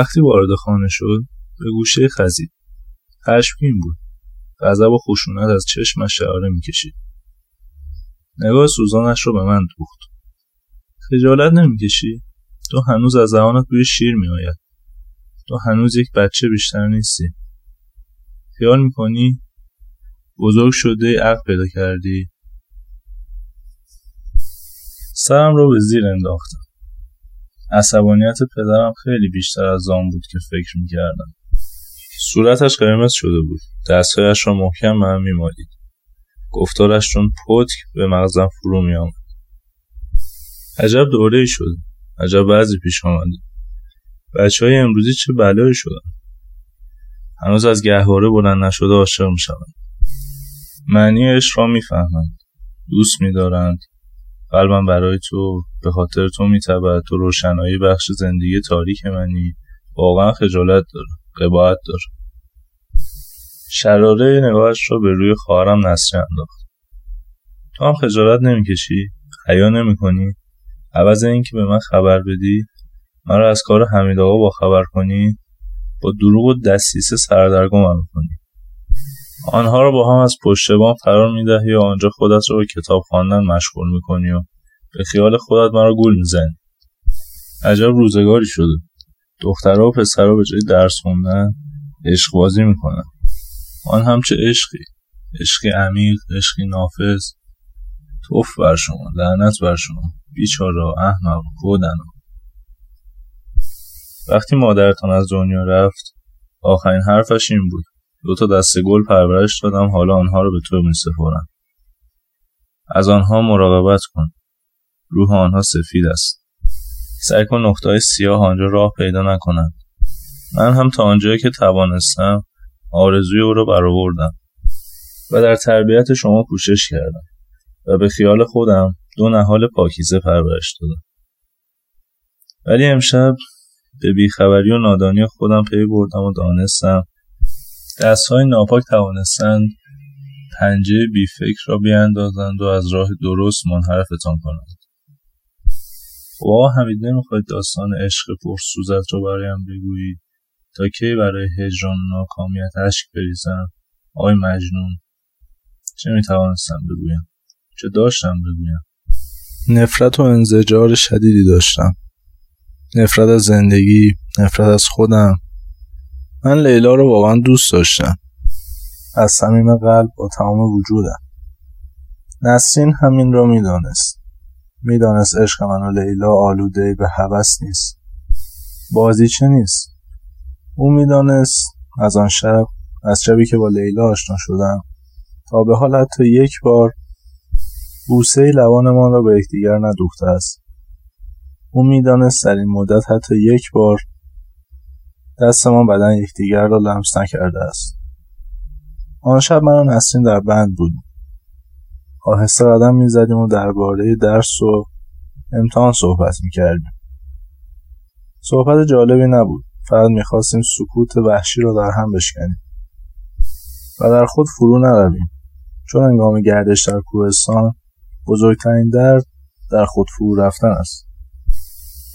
وقتی وارد خانه شد به گوشه خزید. خشمگین بود. غضب و خشونت از چشمش شعاره می‌کشید. نگاه سوزانش رو به من دوخت. خجالت نمی‌کشی؟ تو هنوز از زبانت بوی شیر میآید. تو هنوز یک بچه بیشتر نیستی. خیال می‌کنی بزرگ شده عقل پیدا کردی؟ سرم رو به زیر انداختم. عصبانیت پدرم خیلی بیشتر از آن بود که فکر می‌کردم. صورتش قرمز شده بود. دستهایش را محکم به هم میمالید. گفتارش چون پتک به مغزم فرو میآمد. عجب دوره ای شد. عجب بعضی پیش آمده بچه های امروزی چه بلایی شدن؟ هنوز از گهواره بلند نشده عاشق می‌شوند. معنی عشق را می‌فهمند. دوست میدارند. قلبم برای تو به خاطر تو میتبد تو روشنایی بخش زندگی تاریک منی. واقعا خجالت داره قباعت داره شراره نگاهش را به روی خواهرم نسری انداخت. تو هم خجالت نمی‌کشی؟ حیا نمی‌کنی؟ عوض اینکه به من خبر بدی مرا از کار حمید آقا با خبر کنی؟ با دروغ و دستیسه سردرگمم می‌کنی. آنها را با هم از پشت بام قرار می‌دهی و آنجا خودت را به کتاب خواندن مشغول می‌کنی و به خیال خودت مرا گول می‌زنی. عجب روزگاری شده. دخترها و پسرها به جای درس خوندن عشق بازی می‌کنن. آن هم چه عشقی. عشقی عمیق عشقی نافذ. توف بر شما لعنت بر شما. بیچارا احمق کودنا وقتی مادرتان از دنیا رفت آخرین حرفش این بود. دو تا دست گل پرورش دادم حالا آنها رو به تو می سپارم. از آنها مراقبت کن. روح آنها سفید است. سعی کن نقطه سیاه آنجا راه پیدا نکنند. من هم تا آنجایی که توانستم آرزوی او را برآوردم و در تربیت شما کوشش کردم و به خیال خودم دو نهال پاکیزه پرورش دادم. ولی امشب به بیخبری و نادانی خودم پی بردم و دانستم های ناپاک توانستند پنجه بیفکر را بیاندازند و از راه درست منحرفتان کنند. وا حمید نمی‌خواید داستان عشق پرسوزت را برایم بگویید؟ تا کی برای هجران و ناکامیت اشک بریزم؟ آقای مجنون چه می‌توانستم بگویم؟ چه داشتم بگویم؟ نفرت و انزجار شدیدی داشتم. نفرت از زندگی نفرت از خودم. من لیلا رو واقعا دوست داشتم. از صمیم قلب با تمام وجودم. نسرین همین را می‌دانست. می‌دانست عشق من و لیلا آلوده به هوس نیست. بازیچه نیست؟ او می‌دانست از آن شب از شبی که با لیلا آشنا شدم تا به حال حتی یک بار بوسه لبانمان را به یکدیگر ندوخته است. او می‌دانست در این مدت حتی یک بار دستمان بدن یکدیگر را لمس نکرده است. آن شب من و نسرین در بند بودیم. آهسته قدم می‌زدیم و درباره درس و امتحان صحبت می‌کردیم. صحبت جالبی نبود. فقط می‌خواستیم سکوت وحشی را در هم بشکنیم و در خود فرو نرویم. چون انگام گردش در کوهستان بزرگترین درد در خود فرو رفتن است.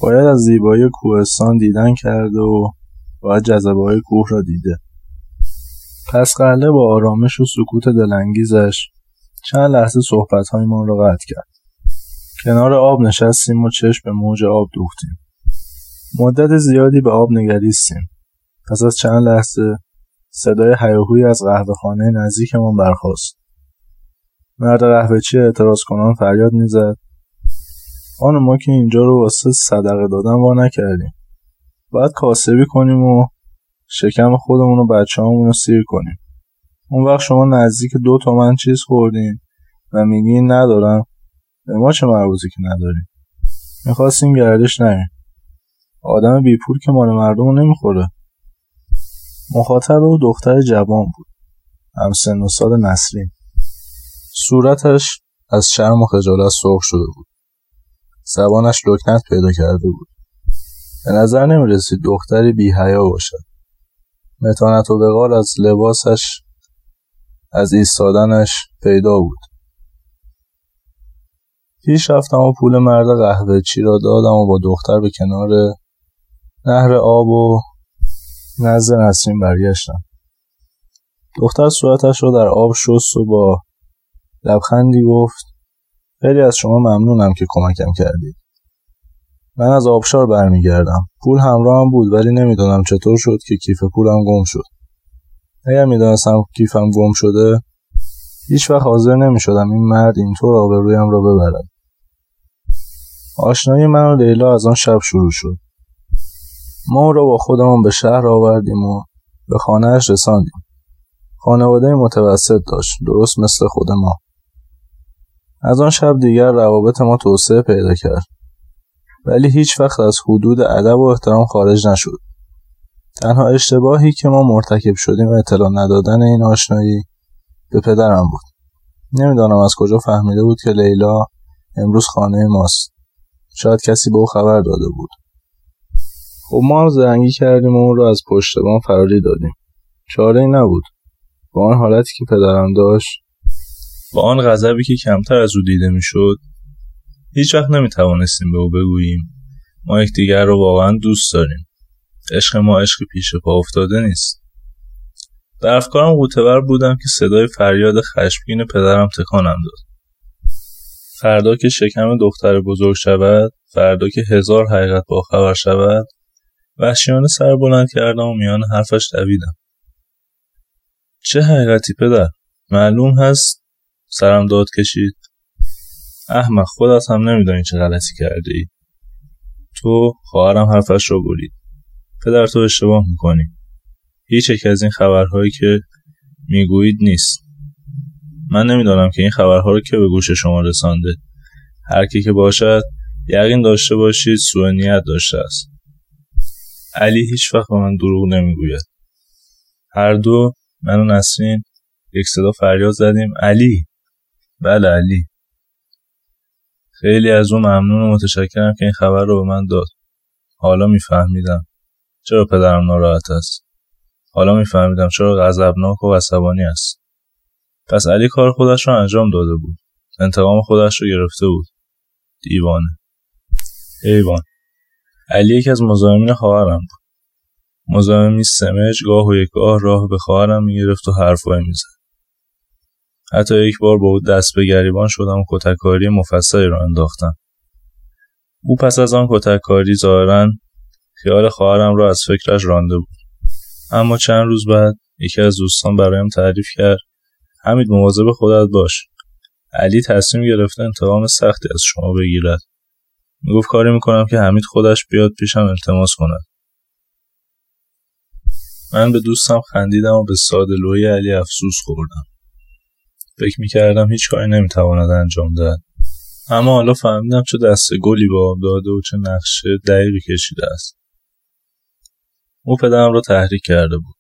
باید از زیبایی کوهستان دیدن کرده و باید جذبه های کوه را دیده. پس قله با آرامش و سکوت دلانگیزش چند لحظه صحبت من را قطع کرد. کنار آب نشستیم و چشم به موج آب دوختیم. مدت زیادی به آب نگریستیم. پس از چند لحظه صدای هیاهویی از قهوهخانه نزدیکمان برخاست. مرد قهوهچی اعتراض کنان فریاد می‌زد. آن ما که اینجا رو واسه صدقه دادن وا نکردیم. باید کاسبی کنیم و شکم خودمون و بچه رو سیر کنیم. اون وقت شما نزدیک دو تومن چیز خوردین و میگین ندارم. به ما چه مربوزی که نداریم؟ می‌خواستیم گردش نریم آدم بیپول که مال مردم نمی‌خوره. مخاطب او دختر جوان بود. هم سن و سال نسرین. صورتش از شرم و خجالت سرخ شده بود. زبانش لکنت پیدا کرده بود. به نظر نمی رسید دختری بی حیا باشد. متانت و وقار از لباسش از ایستادنش پیدا بود. پیش رفتم و پول مرد قهوه چی را دادم و با دختر به کنار نهر آب و نزد نسرین برگشتم. دختر صورتش رو در آب شست و با لبخندی گفت خیلی از شما ممنونم که کمکم کردید. من از آبشار برمیگردم. پول همراهم بود ولی نمی‌دونم چطور شد که کیف پولم گم شد. اگر می‌دانستم کیفم گم شده هیچ وقت حاضر نمی شدم این مرد اینطور آبرویم را ببرد. آشنایی من و لیلا از آن شب شروع شد. ما را با خودمون به شهر آوردیم و به خانهاش رساندیم. خانواده متوسط داشت درست مثل خود ما. از آن شب دیگر روابط ما توسعه پیدا کرد. ولی هیچ وقت از حدود ادب و احترام خارج نشد. تنها اشتباهی که ما مرتکب شدیم اطلاع ندادن این آشنایی به پدرم بود. نمی‌دانم از کجا فهمیده بود که لیلا امروز خانه ماست. شاید کسی به او خبر داده بود. خب ما هم زنگی کردیم و اون رو از پشت فراری دادیم. چاره ای نبود. با آن حالتی که پدرم داشت با آن غضبی که کمتر از او دیده می‌شد هیچ وقت نمی توانستیم به او بگوییم. ما یکدیگر رو واقعا دوست داریم. عشق ما عشق پیش پا افتاده نیست. در افکارم قوتور بودم که صدای فریاد خشمگین پدرم تکانم داد. فردا که شکم دختر بزرگ شود فردا که هزار حقیقت با خبر شود وحشیانه سر بلند کردم و میان حرفش دویدم. چه حقیقتی پدر؟ معلوم هست؟ سرم داد کشید. احمق خودت هم نمیدانی چه غلطی کرده ای تو خواهرم حرفش را برید پدر تو اشتباه می‌کنی. هیچ یک از این خبرهایی که می‌گویید نیست. من نمی‌دانم که این خبرها رو که به گوش شما رسانده. هر کی که باشد یقین داشته باشید سوء نیت داشته است. علی هیچ وقت به من دروغ نمی‌گوید. هر دو من و نسرین یک صدا فریاد زدیم. علی؟ بله علی. خیلی از اون ممنون و متشکرم که این خبر رو به من داد. حالا میفهمیدم چرا پدرم ناراحت است. حالا میفهمیدم چرا غضبناک و عصبانی است. پس علی کار خودش را انجام داده بود. انتقام خودش رو گرفته بود. دیوانه. حیوان. علی یکی از مزاحمین خواهرم بود. مزاحمی سمج گاه و یک گاه راه به خواهرم می‌گرفت و حرفهایی می‌زد. حتی یک بار با او دست به گریبان شدم و کتککاری مفصلی را انداختم. او پس از آن کتککاری ظاهرا خیال خواهرم را از فکرش رانده بود. اما چند روز بعد یکی از دوستان برایم تعریف کرد حمید مواظب خودت باش. علی تصمیم گرفته انتقام سختی از شما بگیرد. می‌گفت کاری می‌کنم که حمید خودش بیاد پیشم التماس کند. من به دوستم خندیدم و به ساده علی افسوس خوردم. فکر می‌کردم هیچ کاری نمی‌تواند انجام دهد. اما حالا فهمیدم چه دست گلی به آب داده و چه نقشه دقیقی کشیده است. او پدرم را تحریک کرده بود.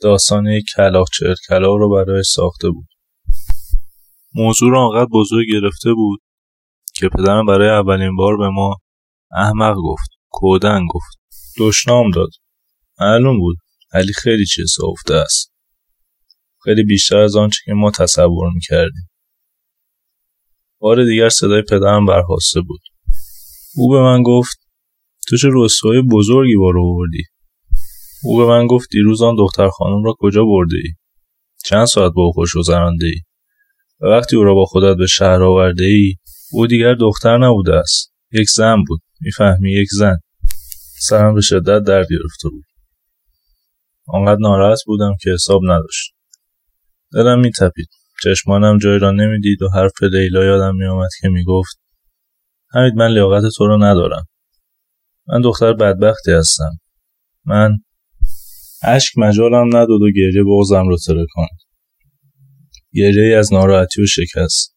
داستان یک کلاق چرت کلاق را برایش ساخته بود. موضوع را آنقدر بزرگ گرفته بود که پدرم برای اولین بار به ما احمق گفت کودن گفت دشنام داد. معلوم بود علی خیلی چیز افته است. خیلی بیشتر از آنچه که ما تصور می‌کردیم. بار دیگر صدای پدرم برخواسته بود. او به من گفت تو چه رسوای بزرگی بارو آوردی. او به من گفت دیروز آن دختر خانم را کجا برده ای چند ساعت با او خوش گذرانده ای و وقتی او را با خودت به شهر آورده ای او دیگر دختر نبوده است. یک زن بود. می‌فهمی؟ یک زن. سرم به شدت درد گرفته بود. آنقدر ناراحت بودم که حساب نداشت. دلم میتپید. چشمانم جای را نمی‌دید و حرف لیلا یادم میآمد که می‌گفت حمید من لیاقت تو را ندارم. من دختر بدبختی هستم. من اشک مجالم نداد و گریه بغزم را ترکاند گریه از ناراحتی و شکست.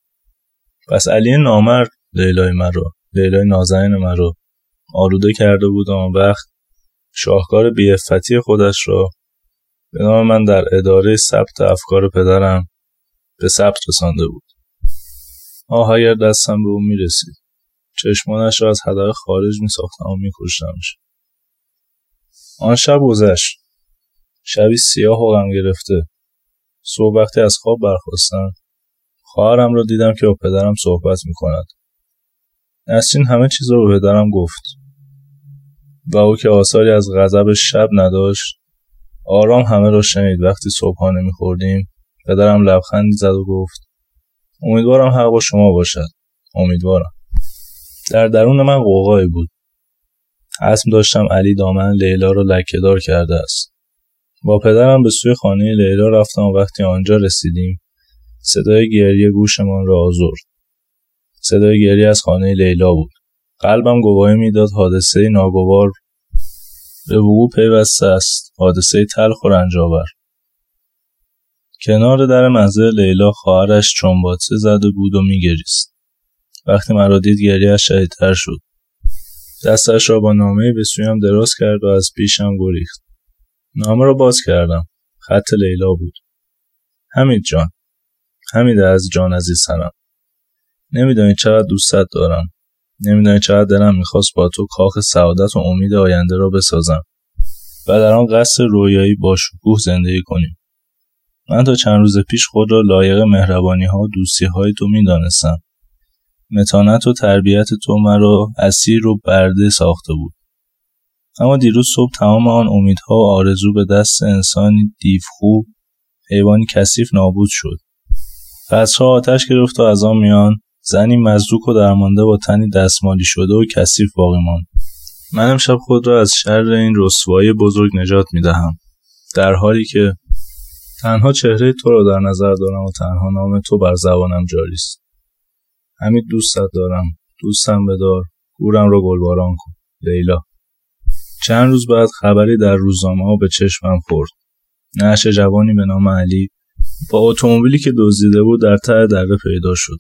پس علی نامرد لیلای مرا لیلای نازنین مرا آلوده کرده بود آن وقت شاهکار بیفتی خودش را به نام من در اداره ثبت افکار پدرم به ثبت رسانده بود. آه اگر دستم به او می‌رسید. چشمانش را از حدقه خارج میساختم و میکشتمش. آن شب گذشت. شبی سیاه و غم گرفته. صبح وقتی از خواب برخواستم خواهرم را دیدم که با پدرم صحبت می‌کند. نسرین همه چیز را به پدرم گفت و او که آثاری از غضب شب نداشت آرام همه را شنید. وقتی صبحانه میخوردیم پدرم لبخندی زد و گفت امیدوارم حق با شما باشد. امیدوارم. در درون من قوقایی بود. اسم داشتم علی دامن لیلا را لکهدار کرده است. با پدرم به سوی خانه لیلا رفتم و وقتی آنجا رسیدیم صدای گریه گوشمان را آزرد. صدای گریه از خانه لیلا بود. قلبم گواهی می‌داد حادثه ناگوار به وقوع پیوسته است. حادثه تلخ و کنار در منزل لیلا خواهرش چنباتسه زده بود و میگریست. وقتی مرا دید گریهاش شدیدتر شد. دستش را با نامه به سویم دراز کرد و از پیشم گریخت. نامه را باز کردم. خط لیلا بود. حمید جان. حمید از جان عزیز سرم نمیدانی چقدر دوستت دارم. نمیدانی چقدر دلم می‌خواست با تو کاخ سعادت و امید آینده را بسازم و در آن قصر رویایی با شکوه زندگی کنیم. من تا چند روز پیش خود را لایق مهربانی ها و دوستی های تو می‌دانستم. متانت و تربیت تو مرا اسیر و برده ساخته بود. اما دیروز صبح تمام آن امیدها و آرزو به دست انسانی دیوخو حیوانی کثیف نابود شد. قصرها آتش گرفت و از آن میان زنی مزدوک و درمانده با تنی دستمالی شده و کثیف باقی ماند. من امشب خود را از شر این رسوایی بزرگ نجات می دهم در حالی که تنها چهره تو را در نظر دارم و تنها نام تو بر زبانم جاری است. همین دوستت دارم. دوستم بدار. گورم را گلباران کن. لیلا. چند روز بعد خبری در روزنامه ها به چشمم خورد. نعش جوانی به نام علی با اتومبیلی که دزدیده بود در ته دره پیدا شد.